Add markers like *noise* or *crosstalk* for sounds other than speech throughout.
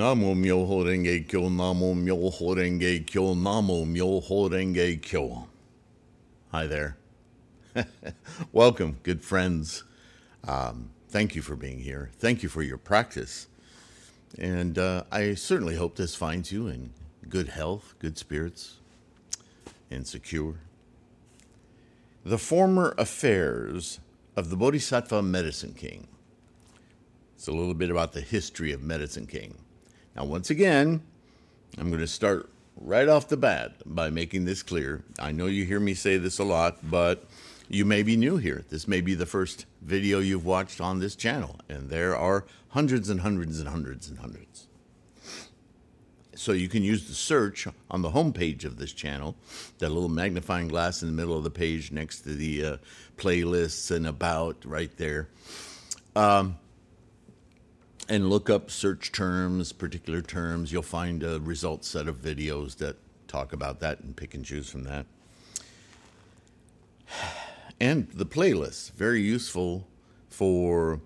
Namo Myoho Renge Kyo, Namo Myoho Renge Kyo, Namo Myoho Renge Kyo. Hi there. *laughs* Welcome, good friends. Um, thank you for being here. Thank you for your practice. And uh, I certainly hope this finds you in good health, good spirits, and secure. The former affairs of the Bodhisattva Medicine King. It's a little bit about the history of Medicine King. Now, once again, I'm going to start right off the bat by making this clear. I know you hear me say this a lot, but you may be new here. This may be the first video you've watched on this channel, and there are hundreds and hundreds and hundreds and hundreds. So you can use the search on the home page of this channel, that little magnifying glass in the middle of the page next to the uh, playlists and about right there. Um, and look up search terms, particular terms. You'll find a result set of videos that talk about that and pick and choose from that. And the playlists, very useful for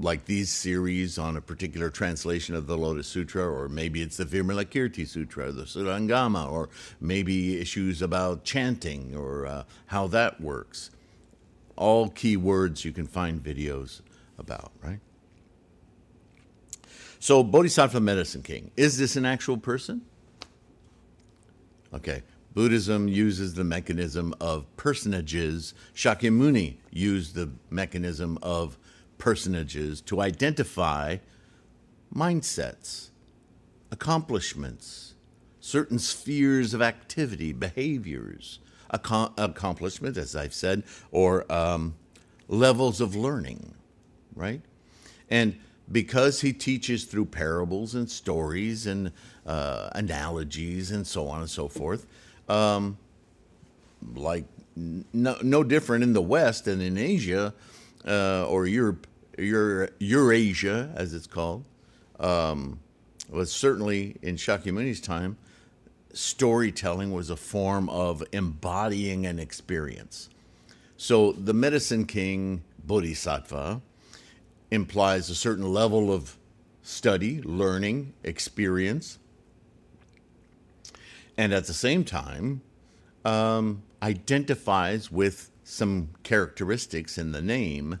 like these series on a particular translation of the Lotus Sutra, or maybe it's the Vimalakirti Sutra, the Surangama, or maybe issues about chanting or uh, how that works. All key words you can find videos about, right? So, Bodhisattva Medicine King, is this an actual person? Okay. Buddhism uses the mechanism of personages. Shakyamuni used the mechanism of personages to identify mindsets, accomplishments, certain spheres of activity, behaviors, accom- accomplishment, as I've said, or um, levels of learning, right? And because he teaches through parables and stories and uh, analogies and so on and so forth, um, like no, no different in the West than in Asia uh, or Europe, Euro, Eurasia, as it's called, um, was certainly in Shakyamuni's time, storytelling was a form of embodying an experience. So the Medicine King Bodhisattva implies a certain level of study, learning, experience, and at the same time um, identifies with some characteristics in the name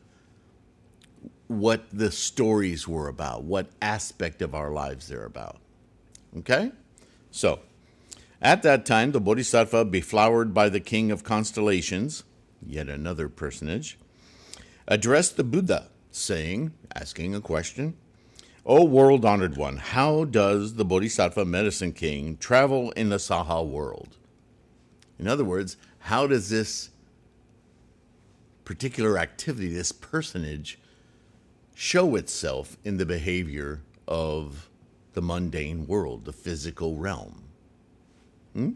what the stories were about, what aspect of our lives they're about. Okay? So, at that time, the Bodhisattva, beflowered by the king of constellations, yet another personage, addressed the Buddha saying, asking a question, O world honored one, how does the Bodhisattva Medicine King travel in the Saha world? In other words, how does this particular activity, this personage, show itself in the behavior of the mundane world, the physical realm? Hmm?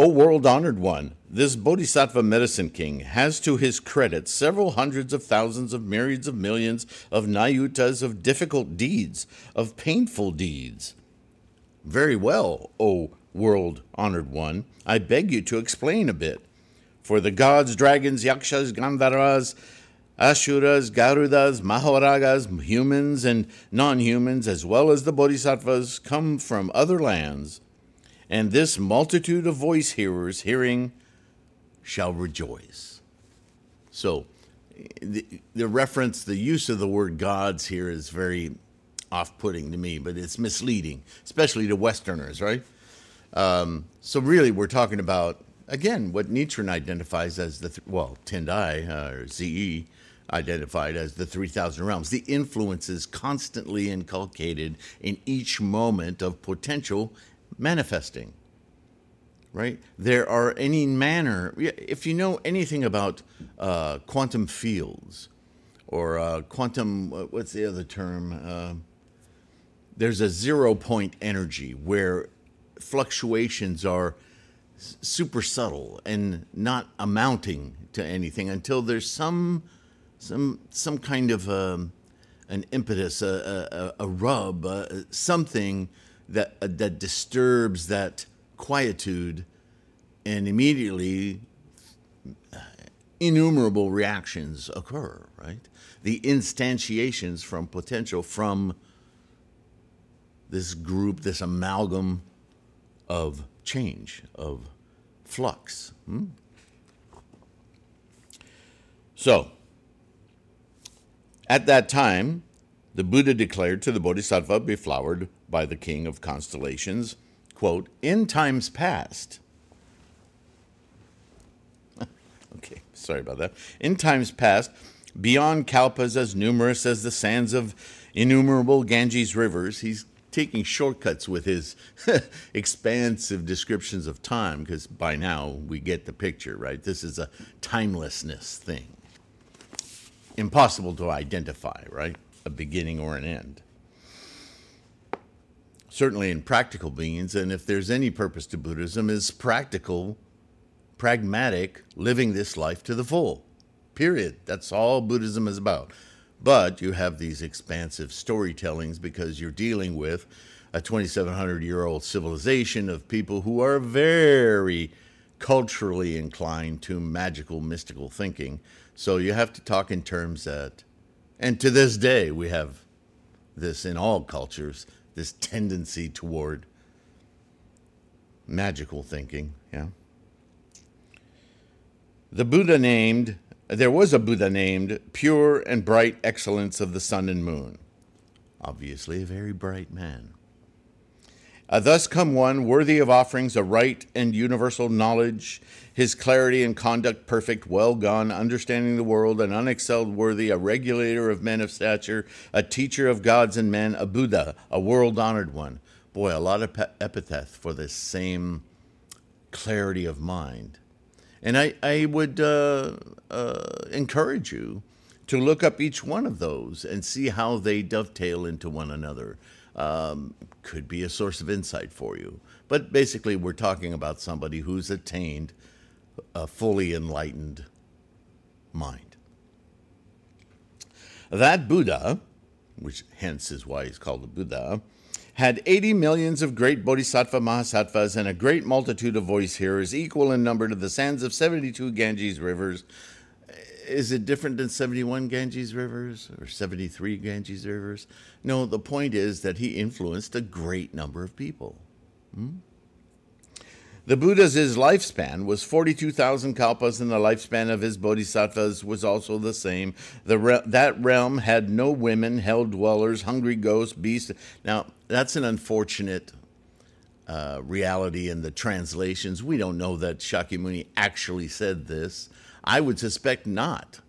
O world honored one, this Bodhisattva medicine king has to his credit several hundreds of thousands of myriads of millions of nayutas of difficult deeds, of painful deeds. Very well, O world honored one, I beg you to explain a bit. For the gods, dragons, yakshas, gandharvas, Asuras, Garudas, Mahoragas, humans and non humans, as well as the Bodhisattvas, come from other lands and this multitude of voice hearers hearing shall rejoice. So, the, the reference, the use of the word gods here is very off putting to me, but it's misleading, especially to Westerners, right? Um, so, really, we're talking about, again, what Nichiren identifies as the, th- well, Tendai, uh, or Zhiyi, identified as the 3,000 realms, the influences constantly inculcated in each moment of potential manifesting. Right? There are any manner, if you know anything about uh, quantum fields or uh, quantum, what's the other term? Uh, there's a zero point energy where fluctuations are super subtle and not amounting to anything until there's some some some kind of um, an impetus, a, a, a rub, uh, something that uh, that disturbs that quietude, and immediately uh, innumerable reactions occur, right? The instantiations from potential from this group, this amalgam of change, of flux. Hmm? So, at that time, the Buddha declared to the Bodhisattva beflowered by the king of constellations, quote, in times past. *laughs* okay, sorry about that. In times past, beyond kalpas as numerous as the sands of innumerable Ganges rivers, he's taking shortcuts with his *laughs* expansive descriptions of time because by now we get the picture, right? This is a timelessness thing. Impossible to identify, right? A beginning or an end. Certainly in practical means, and if there's any purpose to Buddhism, is practical, pragmatic, living this life to the full. Period. That's all Buddhism is about. But you have these expansive storytellings because you're dealing with a 2,700 year old civilization of people who are very culturally inclined to magical, mystical thinking. So you have to talk in terms that, and to this day, we have this in all cultures, this tendency toward magical thinking. Yeah. The Buddha named there was a Buddha named Pure and Bright Excellence of the Sun and Moon. Obviously, a very bright man. Uh, thus come one worthy of offerings, a right and universal knowledge, his clarity and conduct perfect, well gone, understanding the world, an unexcelled worthy, a regulator of men of stature, a teacher of gods and men, a Buddha, a world honored one. Boy, a lot of pe- epithets for this same clarity of mind. And I, I would uh, uh, encourage you to look up each one of those and see how they dovetail into one another. Um, could be a source of insight for you. But basically, we're talking about somebody who's attained a fully enlightened mind. That Buddha, which hence is why he's called a Buddha, had 80 millions of great bodhisattva mahasattvas and a great multitude of voice hearers, equal in number to the sands of 72 Ganges rivers. Is it different than 71 Ganges rivers or 73 Ganges rivers? No, the point is that he influenced a great number of people. Hmm? The Buddha's lifespan was 42,000 kalpas, and the lifespan of his bodhisattvas was also the same. The re- that realm had no women, hell dwellers, hungry ghosts, beasts. Now, that's an unfortunate uh, reality in the translations. We don't know that Shakyamuni actually said this. I would suspect not,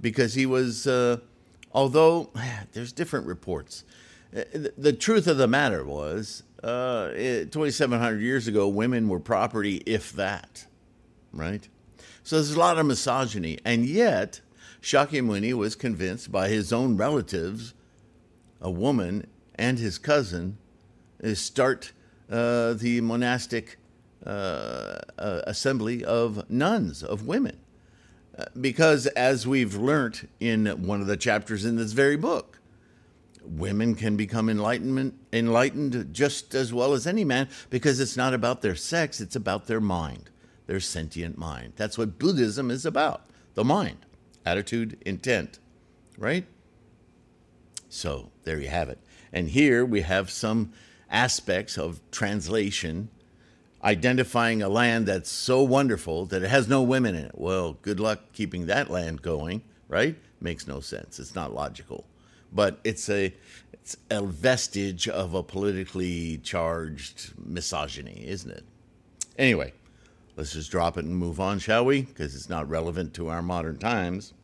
because he was, uh, although *sighs* there's different reports. Uh, the truth of the matter was uh, 2,700 years ago, women were property, if that, right? So there's a lot of misogyny. And yet, Shakyamuni was convinced by his own relatives, a woman and his cousin, to start uh, the monastic uh, uh, assembly of nuns, of women. Because, as we've learnt in one of the chapters in this very book, women can become enlightenment enlightened just as well as any man because it's not about their sex it's about their mind their sentient mind. That's what buddhism is about the mind attitude intent right? So there you have it. And here we have some aspects of translation identifying a land that's so wonderful that it has no women in it well good luck keeping that land going right makes no sense it's not logical but it's a it's a vestige of a politically charged misogyny, isn't it? Anyway, let's just drop it and move on, shall we? Because it's not relevant to our modern times.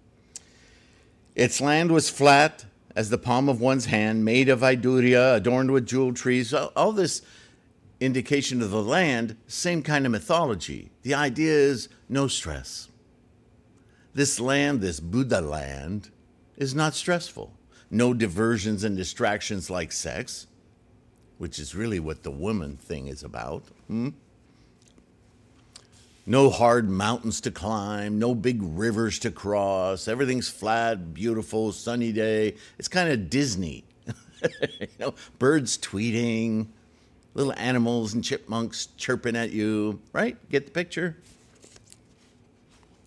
Its land was flat as the palm of one's hand, made of vaidurya, adorned with jewel trees. All, all this indication of the land, same kind of mythology. The idea is no stress. This land, this Buddha land, is not stressful no diversions and distractions like sex, which is really what the woman thing is about. Hmm? No hard mountains to climb, no big rivers to cross. Everything's flat, beautiful, sunny day. It's kind of Disney. *laughs* you know, birds tweeting, little animals and chipmunks chirping at you, right? Get the picture?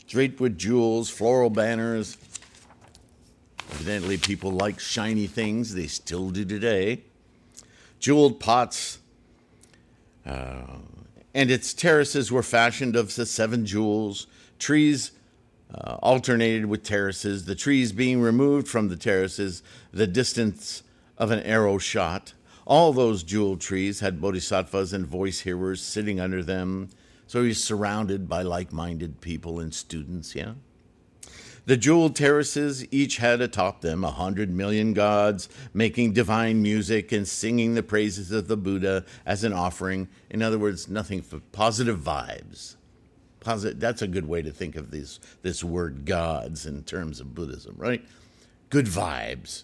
draped with jewels, floral banners. Evidently, people like shiny things. They still do today. Jeweled pots. Uh, and its terraces were fashioned of the seven jewels. Trees uh, alternated with terraces, the trees being removed from the terraces the distance of an arrow shot. All those jeweled trees had bodhisattvas and voice hearers sitting under them, so he's surrounded by like minded people and students, yeah? The jeweled terraces each had atop them a hundred million gods making divine music and singing the praises of the Buddha as an offering. In other words, nothing for positive vibes. Posit- that's a good way to think of this, this word gods in terms of Buddhism, right? Good vibes.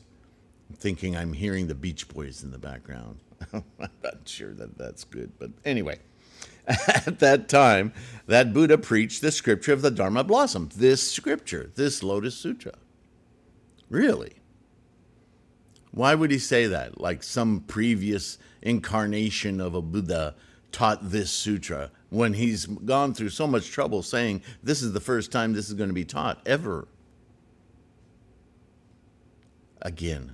Thinking I'm hearing the Beach Boys in the background. *laughs* I'm not sure that that's good, but anyway. *laughs* At that time, that Buddha preached the scripture of the Dharma blossom, this scripture, this Lotus Sutra. Really? Why would he say that? Like some previous incarnation of a Buddha taught this sutra when he's gone through so much trouble saying this is the first time this is going to be taught ever. Again,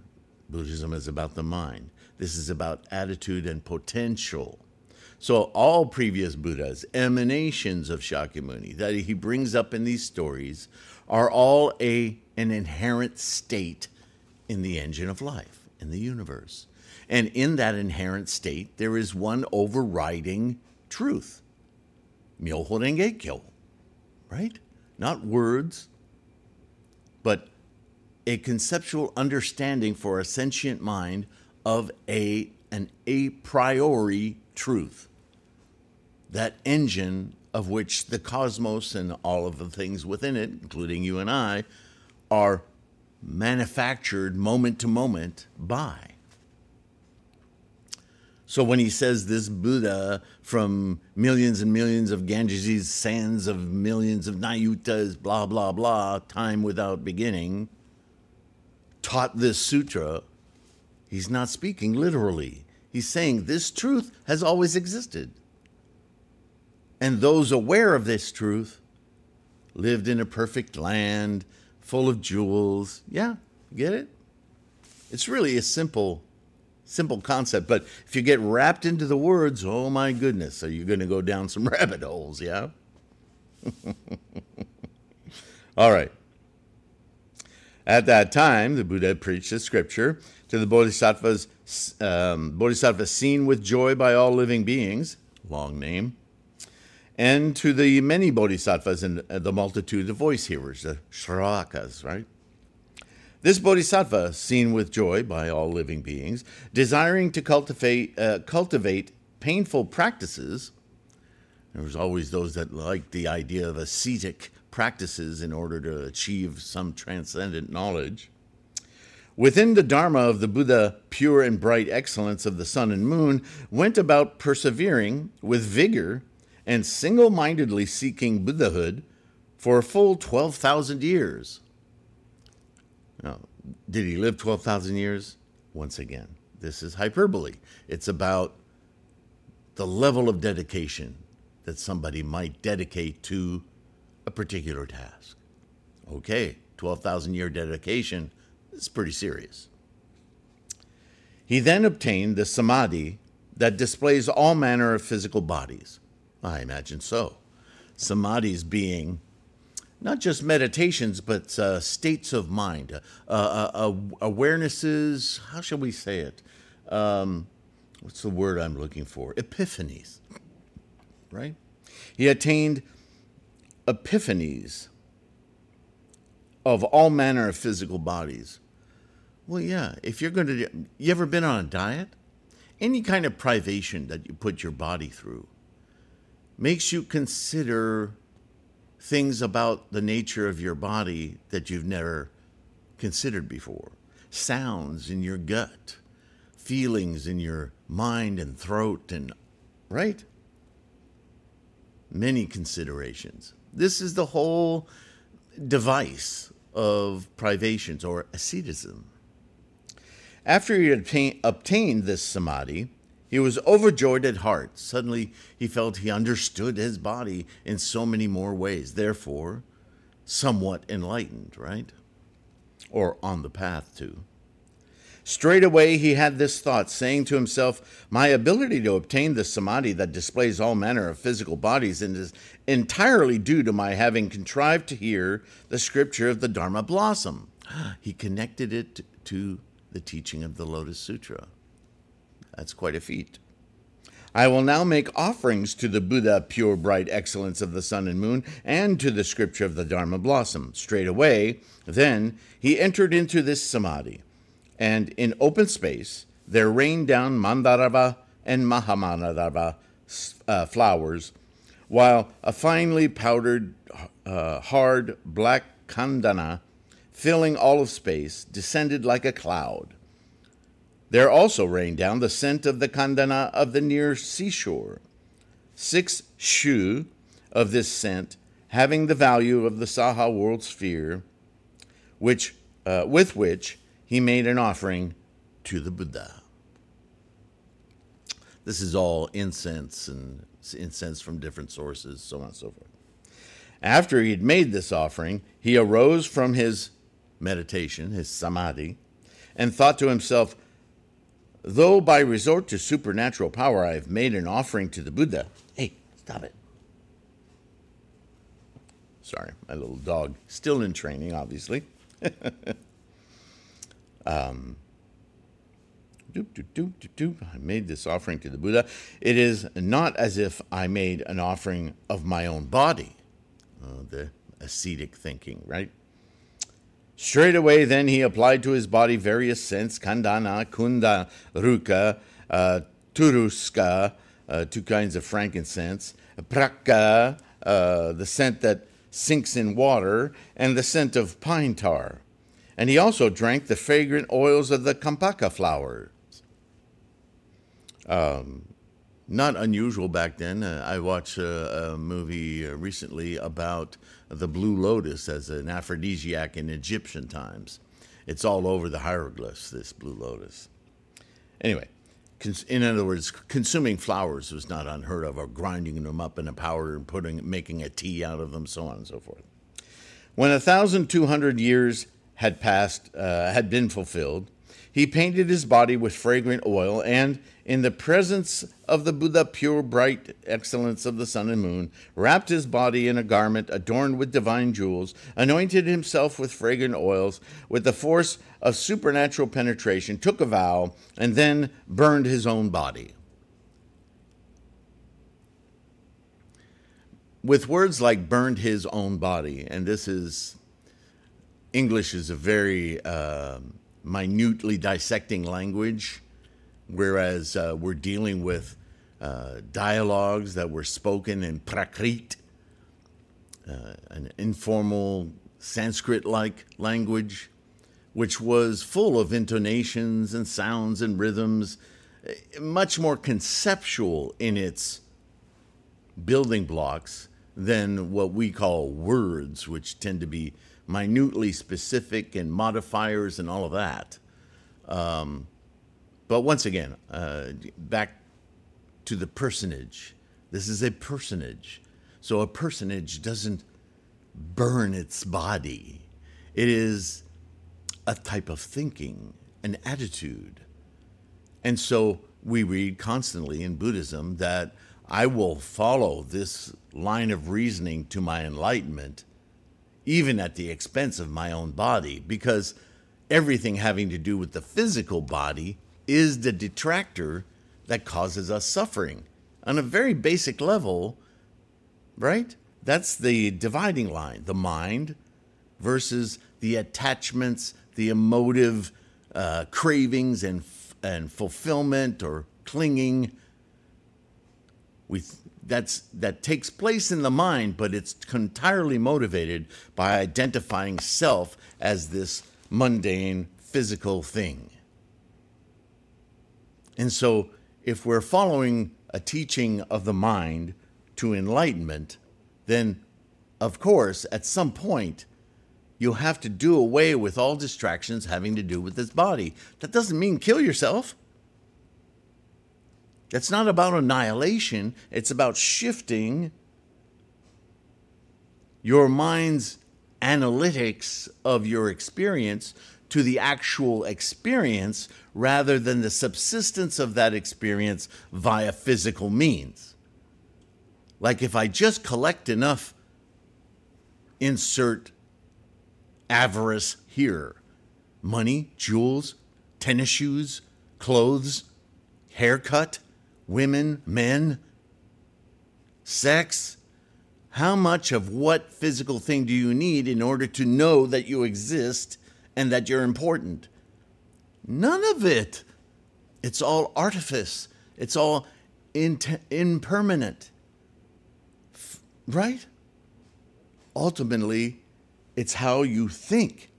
Buddhism is about the mind. This is about attitude and potential. So, all previous Buddhas, emanations of Shakyamuni that he brings up in these stories, are all a, an inherent state in the engine of life, in the universe. And in that inherent state, there is one overriding truth Myoho Renge Kyo, right? Not words, but a conceptual understanding for a sentient mind of a an a priori truth. That engine of which the cosmos and all of the things within it, including you and I, are manufactured moment to moment by. So when he says this Buddha from millions and millions of Ganges sands of millions of Nayutas, blah, blah, blah, time without beginning, taught this sutra, he's not speaking literally. He's saying this truth has always existed. And those aware of this truth lived in a perfect land full of jewels. Yeah, get it? It's really a simple simple concept. But if you get wrapped into the words, oh my goodness, are you going to go down some *laughs* rabbit holes? Yeah? *laughs* All right. At that time, the Buddha preached the scripture to the bodhisattvas, um, bodhisattvas seen with joy by all living beings, long name, and to the many bodhisattvas and the multitude of voice hearers, the shravakas, right? This bodhisattva, seen with joy by all living beings, desiring to cultivate, uh, cultivate painful practices, there's always those that like the idea of ascetic practices in order to achieve some transcendent knowledge. Within the Dharma of the Buddha, pure and bright excellence of the sun and moon went about persevering with vigor and single mindedly seeking Buddhahood for a full 12,000 years. Now, did he live 12,000 years? Once again, this is hyperbole. It's about the level of dedication that somebody might dedicate to a particular task. Okay, 12,000 year dedication is pretty serious. He then obtained the samadhi that displays all manner of physical bodies. I imagine so. Samadhis being not just meditations, but uh, states of mind, uh, uh, uh, awarenesses. How shall we say it? Um, what's the word I'm looking for? Epiphanies, right? He attained epiphanies of all manner of physical bodies. Well, yeah, if you're going to, you ever been on a diet? Any kind of privation that you put your body through makes you consider things about the nature of your body that you've never considered before, sounds in your gut, feelings in your mind and throat, and right? Many considerations. This is the whole device of privations or asceticism. After he had obtained this samadhi, he was overjoyed at heart. Suddenly, he felt he understood his body in so many more ways. Therefore, somewhat enlightened, right? Or on the path to. Straightway he had this thought, saying to himself, My ability to obtain the samadhi that displays all manner of physical bodies is entirely due to my having contrived to hear the scripture of the Dharma blossom. *gasps* He connected it to the teaching of the Lotus Sutra. That's quite a feat. I will now make offerings to the Buddha, pure, bright excellence of the sun and moon, and to the scripture of the Dharma blossom. Straightway, then, he entered into this samadhi and in open space there rained down Mandarava and Mahamandarava uh, flowers, while a finely powdered, uh, hard black candana, filling all of space, descended like a cloud. There also rained down the scent of the candana of the near seashore. Six shu of this scent, having the value of the Saha world sphere, which, uh, with which he made an offering to the Buddha. This is all incense and incense from different sources, so on and so forth. After he had made this offering, he arose from his meditation, his samadhi, and thought to himself, Though by resort to supernatural power I have made an offering to the Buddha, hey, stop it. Sorry, my little dog, still in training, obviously. *laughs* Um, doop, doop, doop, doop, doop. I made this offering to the Buddha. It is not as if I made an offering of my own body. Uh, the ascetic thinking, right? Straight away, then, he applied to his body various scents candana, kunda, ruka, uh, turuska, uh, two kinds of frankincense, praka, uh, the scent that sinks in water, and the scent of pine tar and he also drank the fragrant oils of the campaka flowers. Um, not unusual back then. Uh, I watched a, a movie uh, recently about the blue lotus as an aphrodisiac in Egyptian times. It's all over the hieroglyphs, this blue lotus. Anyway, in other words, consuming flowers was not unheard of, or grinding them up in a powder and putting, making a tea out of them, so on and so forth. When 1,200 years had passed, uh, had been fulfilled, he painted his body with fragrant oil, and in the presence of the Buddha, pure, bright excellence of the sun and moon, wrapped his body in a garment adorned with divine jewels, anointed himself with fragrant oils, with the force of supernatural penetration, took a vow, and then burned his own body. With words like burned his own body, and this is English is a very uh, minutely dissecting language, whereas uh, we're dealing with uh, dialogues that were spoken in Prakrit, uh, an informal Sanskrit like language, which was full of intonations and sounds and rhythms, eh, much more conceptual in its building blocks than what we call words, which tend to be minutely specific and modifiers and all of that. Um, but once again, uh, back to the personage. This is a personage. So a personage doesn't burn its body, it is a type of thinking, an attitude. And so we read constantly in Buddhism that I will follow this line of reasoning to my enlightenment even at the expense of my own body, because everything having to do with the physical body is the detractor that causes us suffering. On a very basic level, right? That's the dividing line the mind versus the attachments, the emotive uh, cravings and, and fulfillment or clinging. We, that's that takes place in the mind, but it's entirely motivated by identifying self as this mundane physical thing. And so, if we're following a teaching of the mind to enlightenment, then of course, at some point, you'll have to do away with all distractions having to do with this body. That doesn't mean kill yourself. It's not about annihilation, it's about shifting your mind's analytics of your experience to the actual experience rather than the subsistence of that experience via physical means. Like if I just collect enough, insert avarice here money, jewels, tennis shoes, clothes, haircut, women, men, sex. How much of what physical thing do you need in order to know that you exist and that you're important? None of it. It's all artifice. It's all impermanent. F- right? Ultimately, it's how you think.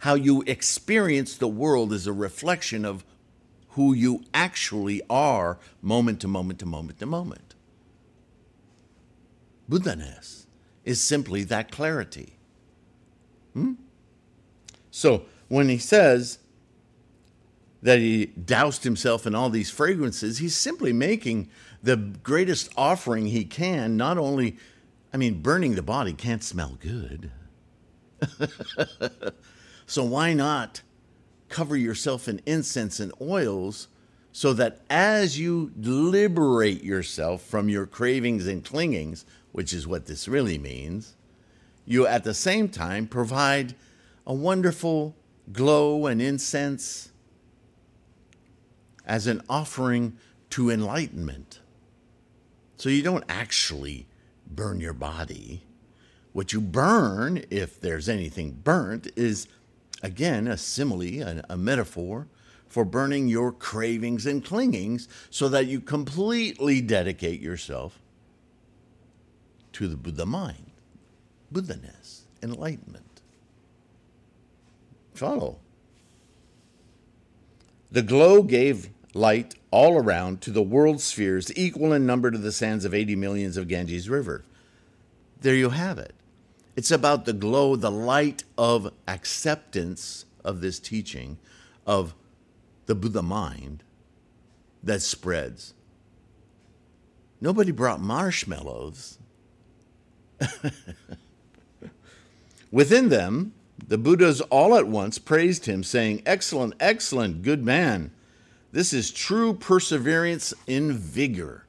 How you experience the world is a reflection of who you actually are moment to moment to moment to moment. Buddhaness is simply that clarity. Hmm? So when he says that he doused himself in all these fragrances, he's simply making the greatest offering he can. Not only, I mean, burning the body can't smell good. *laughs* so why not cover yourself in incense and oils so that as you liberate yourself from your cravings and clingings, which is what this really means, you at the same time provide a wonderful glow and incense as an offering to enlightenment. So you don't actually burn your body. What you burn, if there's anything burnt, is again a simile, a, a metaphor for burning your cravings and clingings so that you completely dedicate yourself to the Buddha mind, Buddhaness, enlightenment. Follow. The glow gave light all around to the world spheres, equal in number to the sands of 80 millions of Ganges River. There you have it. It's about the glow, the light of acceptance of this teaching, of the Buddha mind that spreads. Nobody brought marshmallows. *laughs* Within them, the Buddhas all at once praised him, saying, Excellent, excellent, good man. This is true perseverance in vigor.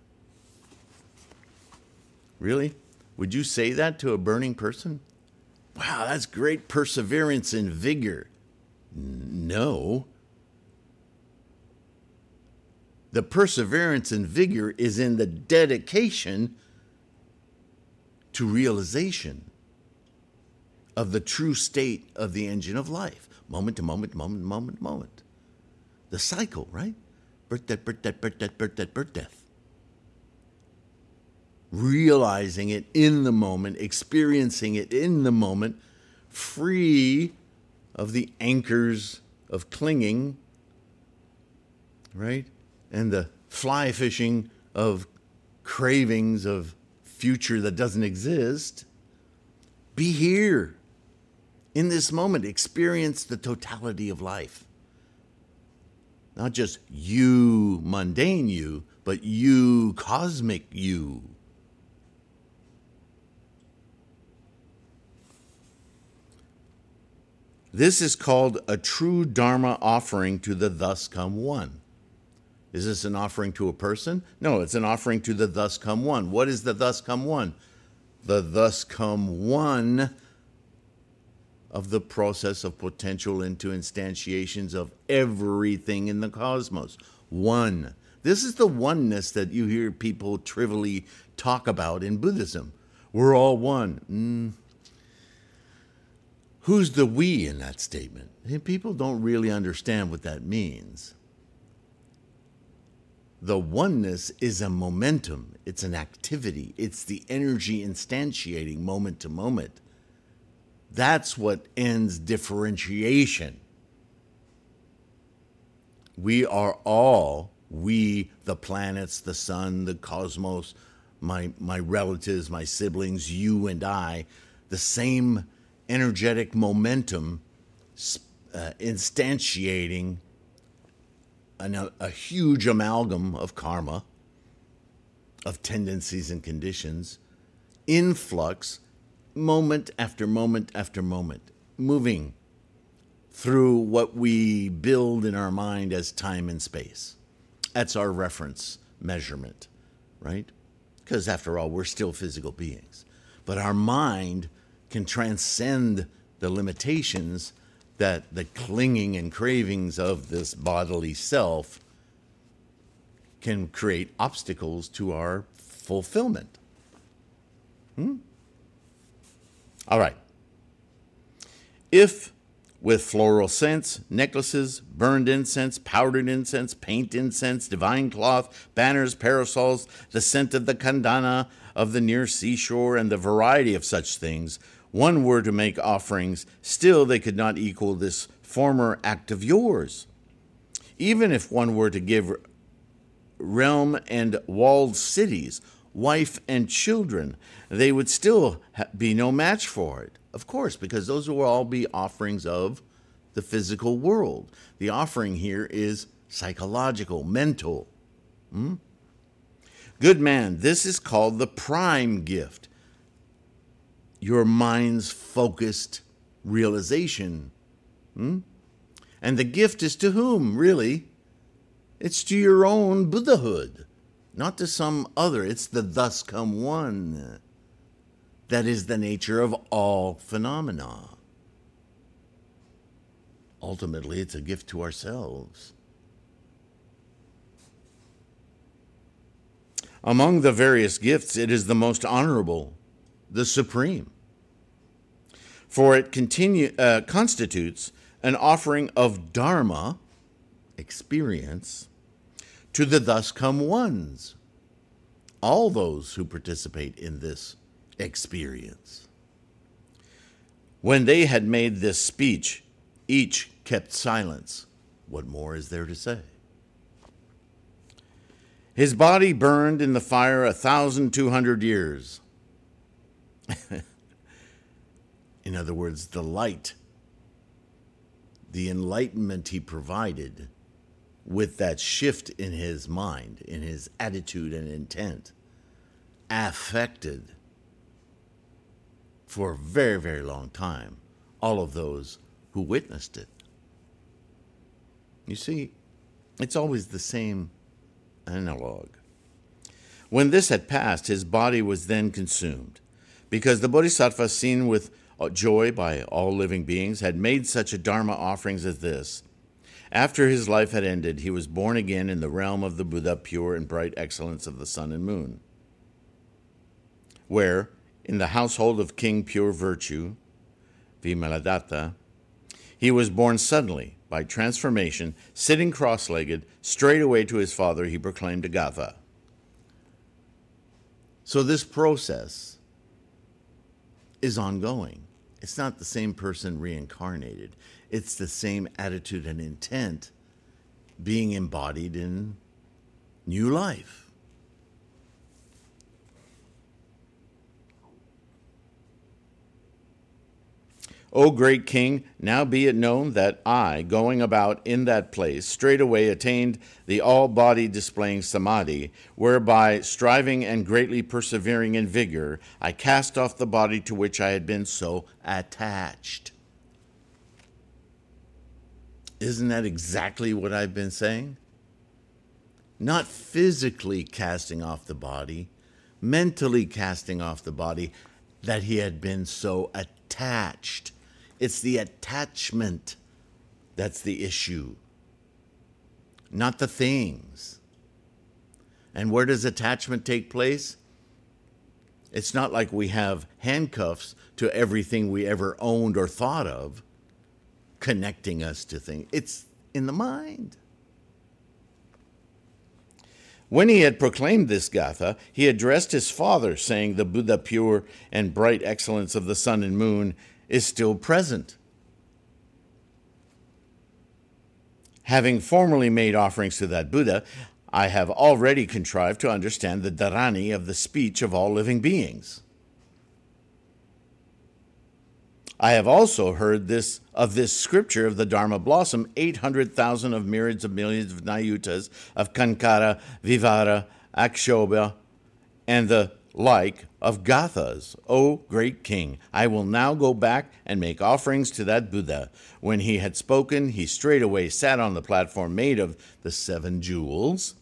Really? Would you say that to a burning person? Wow, that's great perseverance and vigor. No. The perseverance and vigor is in the dedication to realization of the true state of the engine of life, moment to moment, moment, moment, moment. The cycle, right? Birth, death, birth, death, birth, death, birth, death, birth, death. Realizing it in the moment, experiencing it in the moment, free of the anchors of clinging, right? And the fly fishing of cravings of future that doesn't exist. Be here in this moment, experience the totality of life. Not just you, mundane you, but you, cosmic you. This is called a true Dharma offering to the thus come one. Is this an offering to a person? No, it's an offering to the thus come one. What is the thus come one? The thus come one of the process of potential into instantiations of everything in the cosmos. One. This is the oneness that you hear people trivially talk about in Buddhism. We're all one. Mm. Who's the we in that statement? People don't really understand what that means. The oneness is a momentum, it's an activity, it's the energy instantiating moment to moment. That's what ends differentiation. We are all, we, the planets, the sun, the cosmos, my, my relatives, my siblings, you and I, the same energetic momentum uh, instantiating an, a, a huge amalgam of karma, of tendencies and conditions, influx moment after moment after moment, moving through what we build in our mind as time and space. That's our reference measurement, right? Because after all, we're still physical beings. But our mind can transcend the limitations that the clinging and cravings of this bodily self can create obstacles to our fulfillment. Hmm? All right. If with floral scents, necklaces, burned incense, powdered incense, paint incense, divine cloth, banners, parasols, the scent of the candana of the near seashore, and the variety of such things, one were to make offerings, still they could not equal this former act of yours. Even if one were to give realm and walled cities, wife and children, they would still be no match for it. Of course, because those will all be offerings of the physical world. The offering here is psychological, mental. Hmm? Good man, this is called the prime gift your mind's focused realization. Hmm? And the gift is to whom, really? It's to your own Buddhahood, not to some other. It's the thus come one. That is the nature of all phenomena. Ultimately, it's a gift to ourselves. Among the various gifts, it is the most honorable the supreme. For it continue, uh, constitutes an offering of Dharma, experience, to the thus come ones, all those who participate in this experience. When they had made this speech, each kept silence. What more is there to say? His body burned in the fire a thousand two hundred years. *laughs* in other words, the light, the enlightenment he provided with that shift in his mind, in his attitude and intent, affected for a very, very long time all of those who witnessed it. You see, it's always the same analog. When this had passed, his body was then consumed because the Bodhisattva, seen with uh, joy by all living beings, had made such a Dharma offerings as this. After his life had ended, he was born again in the realm of the Buddha, pure and bright excellence of the sun and moon, where, in the household of King Pure Virtue, Vimaladatta, he was born suddenly by transformation, sitting cross legged, straight away to his father, he proclaimed a gatha. So, this process is ongoing. It's not the same person reincarnated, it's the same attitude and intent being embodied in new life. O great king, now be it known that I, going about in that place, straightway attained the all body displaying samadhi, whereby, striving and greatly persevering in vigor, I cast off the body to which I had been so attached. Isn't that exactly what I've been saying? Not physically casting off the body, mentally casting off the body, that he had been so attached it's the attachment that's the issue, not the things. And where does attachment take place? It's not like we have handcuffs to everything we ever owned or thought of connecting us to things. It's in the mind. When he had proclaimed this Gatha, he addressed his father, saying, The Buddha pure and bright excellence of the sun and moon is still present. Having formerly made offerings to that Buddha, I have already contrived to understand the dharani of the speech of all living beings. I have also heard this of this scripture of the Dharma blossom, 800,000 of myriads of millions of Nayutas, of Kankara, Vivara, Akshobha, and the like of Gathas, O great king. I will now go back and make offerings to that Buddha. When he had spoken, he straightway sat on the platform made of the seven jewels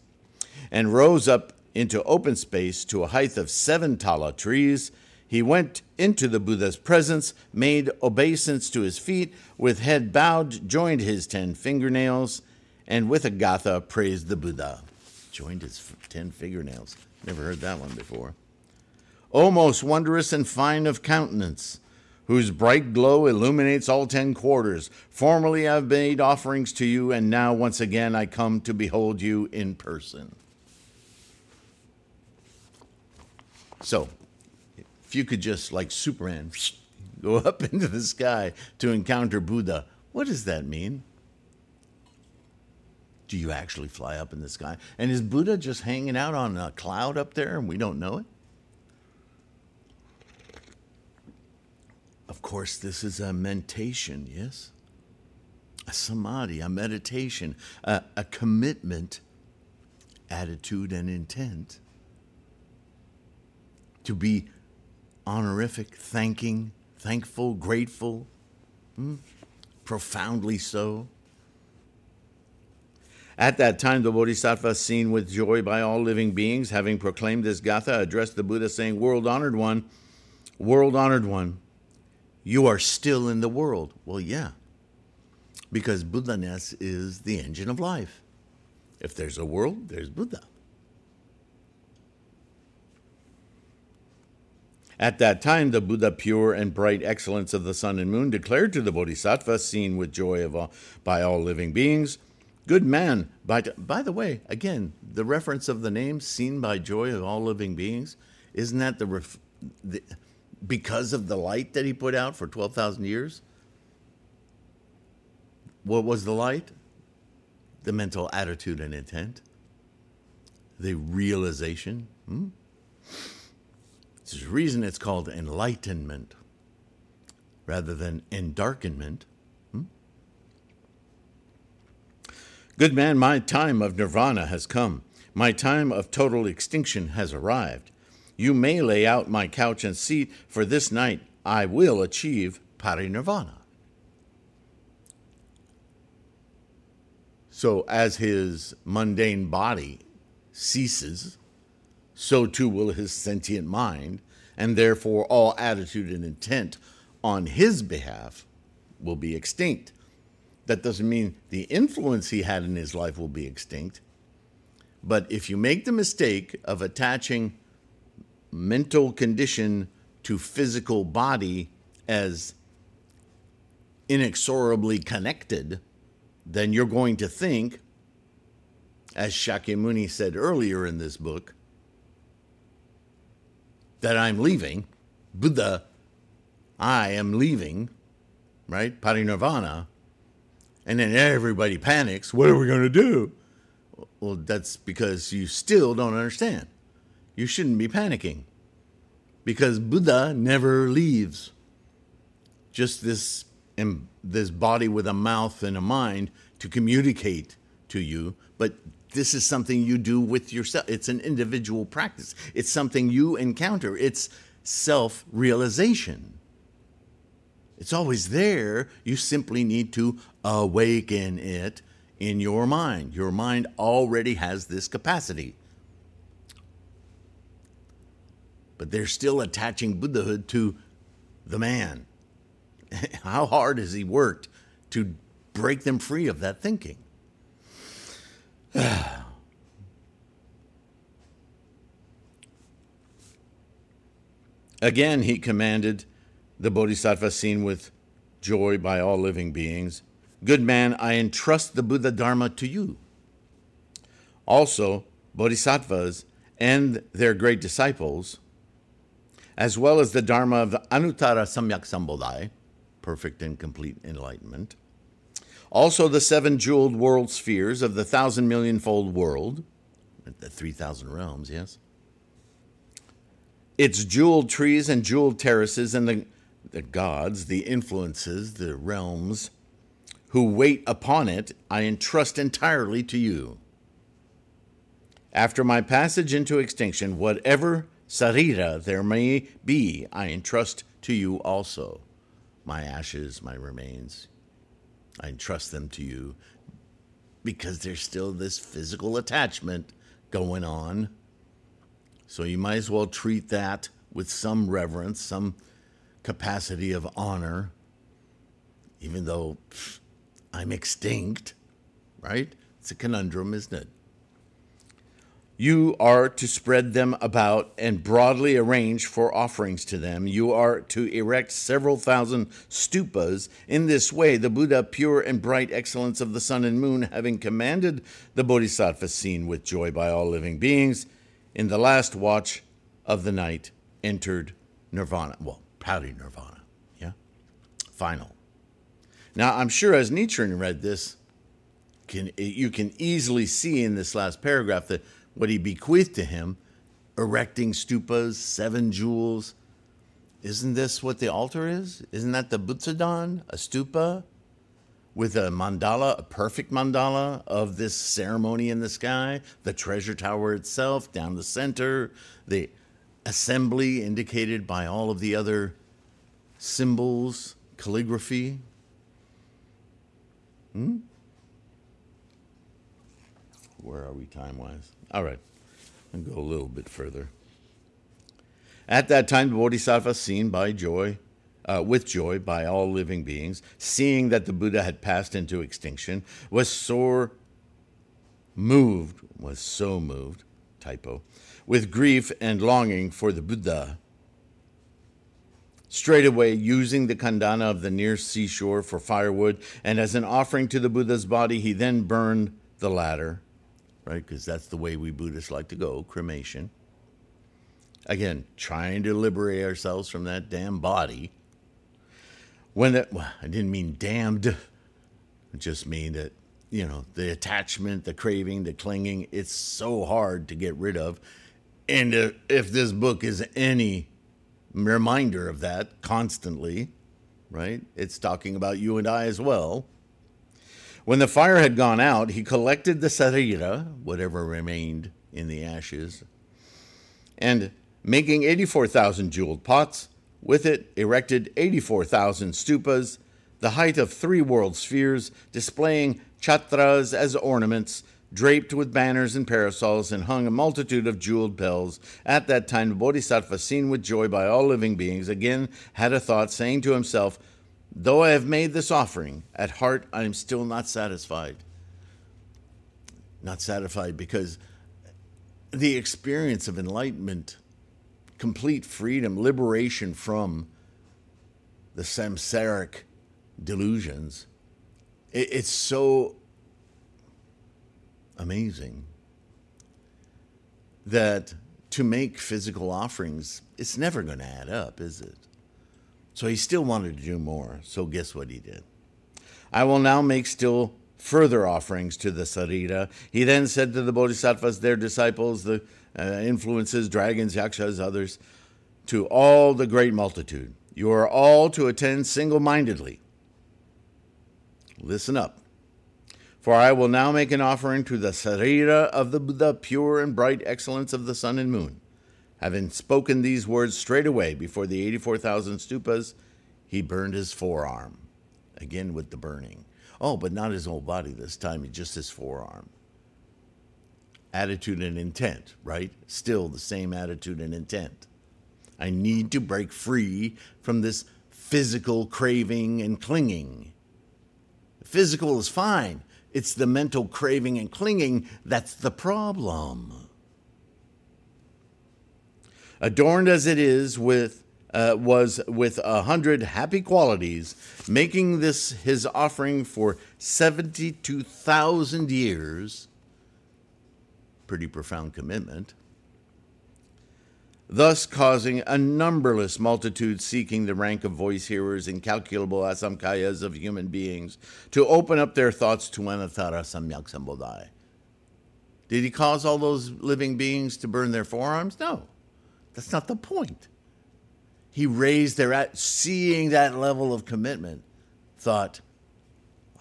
and rose up into open space to a height of seven tala trees. He went into the Buddha's presence, made obeisance to his feet, with head bowed, joined his ten fingernails, and with a gatha praised the Buddha. Joined his ten fingernails. Never heard that one before. O most wondrous and fine of countenance, whose bright glow illuminates all ten quarters. Formerly I've made offerings to you, and now once again I come to behold you in person. So, if you could just, like Superman, *laughs* go up into the sky to encounter Buddha, what does that mean? Do you actually fly up in the sky? And is Buddha just hanging out on a cloud up there and we don't know it? Of course, this is a mentation, yes? A samadhi, a meditation, a, a commitment, attitude, and intent to be honorific, thanking, thankful, grateful, hmm? profoundly so. At that time, the Bodhisattva, seen with joy by all living beings, having proclaimed this Gatha, addressed the Buddha, saying, World honored one, world honored one, you are still in the world. Well, yeah, because Buddha-ness is the engine of life. If there's a world, there's Buddha. At that time, the Buddha, pure and bright excellence of the sun and moon, declared to the Bodhisattva, seen with joy of all, by all living beings, Good man. By, by the way, again, the reference of the name, seen by joy of all living beings, isn't that the, ref, the because of the light that he put out for 12,000 years? What was the light? The mental attitude and intent, the realization. Hmm? There's a reason it's called enlightenment rather than endarkenment. Hmm? Good man, my time of nirvana has come. My time of total extinction has arrived. You may lay out my couch and seat, for this night I will achieve parinirvana. So, as his mundane body ceases, so too will his sentient mind, and therefore all attitude and intent on his behalf will be extinct. That doesn't mean the influence he had in his life will be extinct. But if you make the mistake of attaching mental condition to physical body as inexorably connected, then you're going to think, as Shakyamuni said earlier in this book, that I'm leaving. Buddha, I am leaving, right? Parinirvana. And then everybody panics. What are we going to do? Well, that's because you still don't understand you shouldn't be panicking because Buddha never leaves. Just this, this body with a mouth and a mind to communicate to you, but this is something you do with yourself. It's an individual practice, it's something you encounter, it's self realization. It's always there. You simply need to awaken it in your mind. Your mind already has this capacity. But they're still attaching Buddhahood to the man. *laughs* How hard has he worked to break them free of that thinking? *sighs* Again, he commanded the Bodhisattva seen with joy by all living beings Good man, I entrust the Buddha Dharma to you. Also, Bodhisattvas and their great disciples as well as the Dharma of the Anuttara Samyak Sambodhi, perfect and complete enlightenment. Also, the seven jeweled world spheres of the thousand million millionfold world, the 3,000 realms, yes? Its jeweled trees and jeweled terraces and the, the gods, the influences, the realms who wait upon it, I entrust entirely to you. After my passage into extinction, whatever Sarira there may be, I entrust to you also. My ashes, my remains, I entrust them to you because there's still this physical attachment going on. So you might as well treat that with some reverence, some capacity of honor, even though I'm extinct, right? It's a conundrum, isn't it? You are to spread them about and broadly arrange for offerings to them. You are to erect several thousand stupas. In this way, the Buddha, pure and bright excellence of the sun and moon, having commanded the Bodhisattva seen with joy by all living beings, in the last watch of the night entered nirvana. Well, pari nirvana, yeah? Final. Now, I'm sure as Nichiren read this, can, you can easily see in this last paragraph that what he bequeathed to him, erecting stupas, seven jewels. Isn't this what the altar is? Isn't that the Butsudan, a stupa, with a mandala, a perfect mandala of this ceremony in the sky, the treasure tower itself down the center, the assembly indicated by all of the other symbols, calligraphy? Hmm? Where are we time wise? All right, I'll go a little bit further. At that time, the Bodhisattva, seen by joy, uh, with joy by all living beings, seeing that the Buddha had passed into extinction, was sore moved, was so moved, typo, with grief and longing for the Buddha. Straightway, using the candana of the near seashore for firewood, and as an offering to the Buddha's body, he then burned the latter right? Because that's the way we Buddhists like to go cremation. Again, trying to liberate ourselves from that damn body. When that, well, I didn't mean damned, I just mean that, you know, the attachment, the craving, the clinging, it's so hard to get rid of. And uh, if this book is any reminder of that constantly, right? It's talking about you and I as well. When the fire had gone out, he collected the sarira, whatever remained in the ashes, and making 84,000 jeweled pots, with it erected 84,000 stupas, the height of three world spheres, displaying chatras as ornaments, draped with banners and parasols, and hung a multitude of jeweled bells. At that time, the Bodhisattva, seen with joy by all living beings, again had a thought, saying to himself, Though I have made this offering, at heart I am still not satisfied. Not satisfied because the experience of enlightenment, complete freedom, liberation from the samsaric delusions, it's so amazing that to make physical offerings, it's never going to add up, is it? So he still wanted to do more. So guess what he did? I will now make still further offerings to the Sarira. He then said to the Bodhisattvas, their disciples, the uh, influences, dragons, yakshas, others, to all the great multitude, you are all to attend single mindedly. Listen up. For I will now make an offering to the Sarira of the Buddha, pure and bright excellence of the sun and moon. Having spoken these words straight away before the 84,000 stupas, he burned his forearm. Again with the burning. Oh, but not his whole body this time, just his forearm. Attitude and intent, right? Still the same attitude and intent. I need to break free from this physical craving and clinging. physical is fine. It's the mental craving and clinging that's the problem adorned as it is with uh, was with a hundred happy qualities, making this his offering for seventy-two thousand years. Pretty profound commitment. Thus, causing a numberless multitude seeking the rank of voice hearers, incalculable asamkhyeyas of human beings, to open up their thoughts to Anuttara Samyak Sambodhi. Did he cause all those living beings to burn their forearms? No. That's not the point. He raised their at seeing that level of commitment, thought,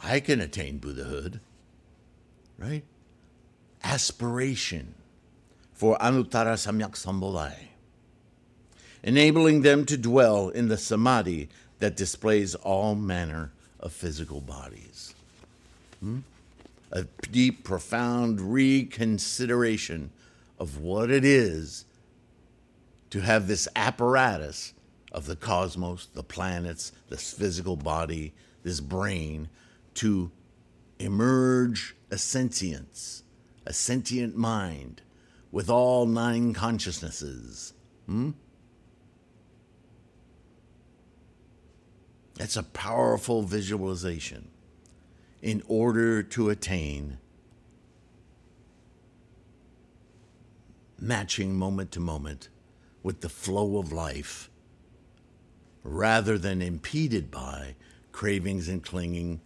I can attain Buddhahood, right? Aspiration for Anuttara Samyak Sambodhi. enabling them to dwell in the samadhi that displays all manner of physical bodies. Hmm? A deep, profound reconsideration of what it is to have this apparatus of the cosmos, the planets, this physical body, this brain, to emerge a sentience, a sentient mind with all nine consciousnesses. Hmm? That's a powerful visualization in order to attain matching moment to moment with the flow of life rather than impeded by cravings and clinging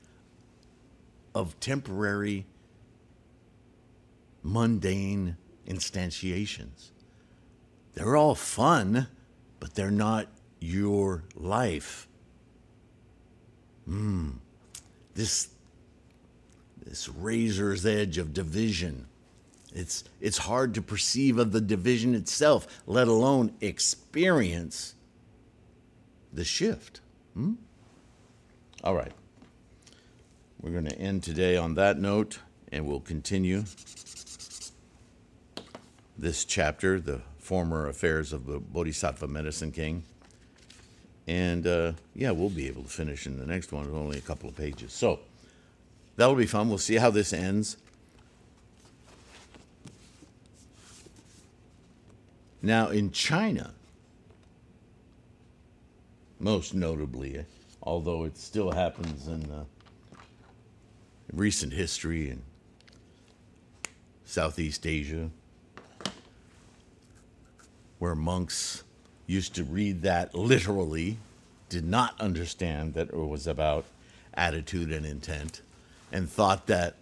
of temporary, mundane instantiations. They're all fun, but they're not your life. Hmm. This, this razor's edge of division. It's, it's hard to perceive of the division itself, let alone experience the shift. Hmm? All right. We're going to end today on that note, and we'll continue this chapter, the former affairs of the Bodhisattva Medicine King. And uh, yeah, we'll be able to finish in the next one. It's only a couple of pages. So that'll be fun. We'll see how this ends. Now, in China, most notably, although it still happens in uh, recent history in Southeast Asia, where monks used to read that literally, did not understand that it was about attitude and intent, and thought that,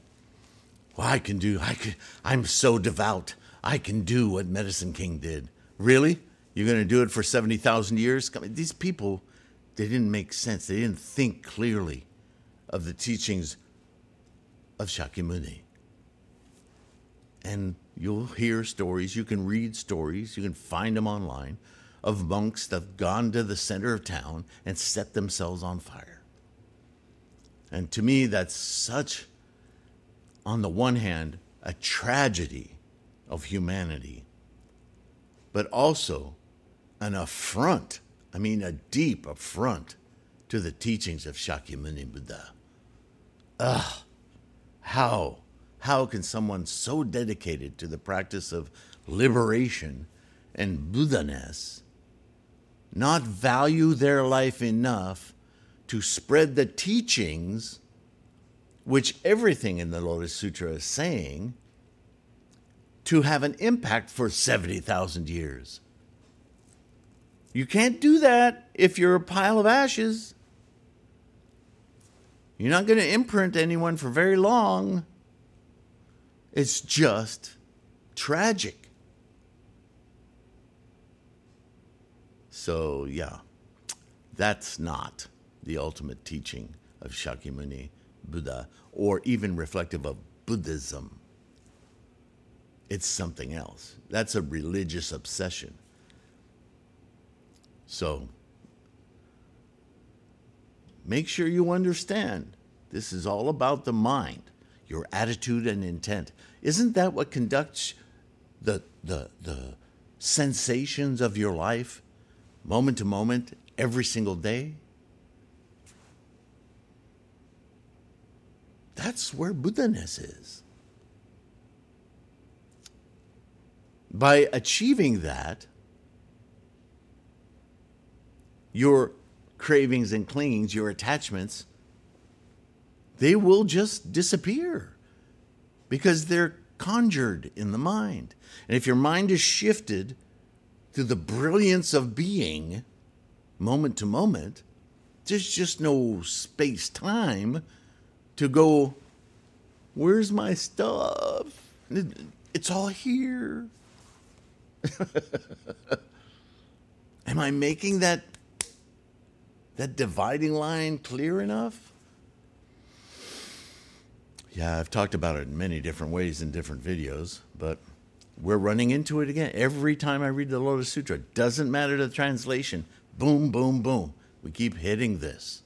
well, I can do, I can, I'm so devout, I can do what Medicine King did. Really? You're going to do it for 70,000 years? These people they didn't make sense. They didn't think clearly of the teachings of Shakyamuni. And you'll hear stories, you can read stories, you can find them online of monks that have gone to the center of town and set themselves on fire. And to me, that's such, on the one hand, a tragedy of humanity, but also an affront I mean, a deep affront to the teachings of Shakyamuni Buddha. Ugh, how? How can someone so dedicated to the practice of liberation and Buddha-ness not value their life enough to spread the teachings which everything in the Lotus Sutra is saying to have an impact for 70,000 years? You can't do that if you're a pile of ashes. You're not going to imprint anyone for very long. It's just tragic. So, yeah, that's not the ultimate teaching of Shakyamuni Buddha or even reflective of Buddhism. It's something else. That's a religious obsession. So make sure you understand this is all about the mind, your attitude and intent. Isn't that what conducts the, the, the sensations of your life, moment to moment, every single day? That's where Buddha-ness is. By achieving that, your cravings and clingings, your attachments, they will just disappear because they're conjured in the mind. And if your mind is shifted to the brilliance of being moment to moment, there's just no space time to go, where's my stuff? It's all here. *laughs* Am I making that that dividing line clear enough? Yeah, I've talked about it in many different ways in different videos, but we're running into it again. Every time I read the Lotus Sutra, doesn't matter the translation. Boom, boom, boom. We keep hitting this.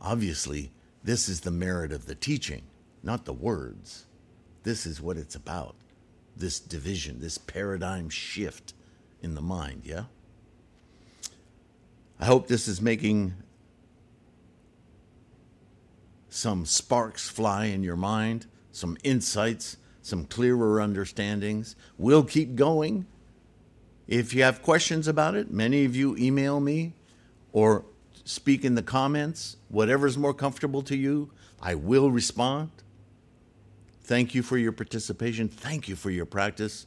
Obviously, this is the merit of the teaching, not the words. This is what it's about. This division, this paradigm shift in the mind, yeah? I hope this is making some sparks fly in your mind, some insights, some clearer understandings. We'll keep going. If you have questions about it, many of you email me or speak in the comments, whatever's more comfortable to you, I will respond. Thank you for your participation. Thank you for your practice.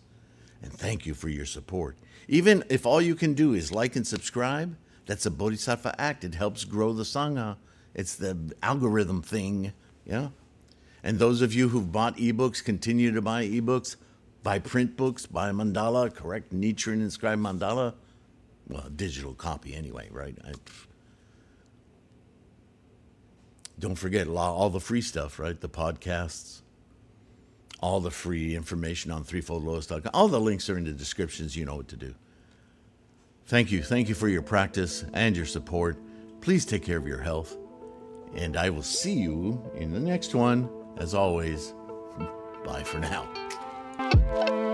And thank you for your support. Even if all you can do is like and subscribe, that's a Bodhisattva act. It helps grow the Sangha. It's the algorithm thing. Yeah. And those of you who've bought ebooks, continue to buy ebooks, buy print books, buy mandala, correct Nichiren inscribed mandala. Well, digital copy anyway, right? I, don't forget all the free stuff, right? The podcasts, all the free information on threefoldlotus.com. All the links are in the descriptions. You know what to do. Thank you. Thank you for your practice and your support. Please take care of your health. And I will see you in the next one. As always, *laughs* bye for now.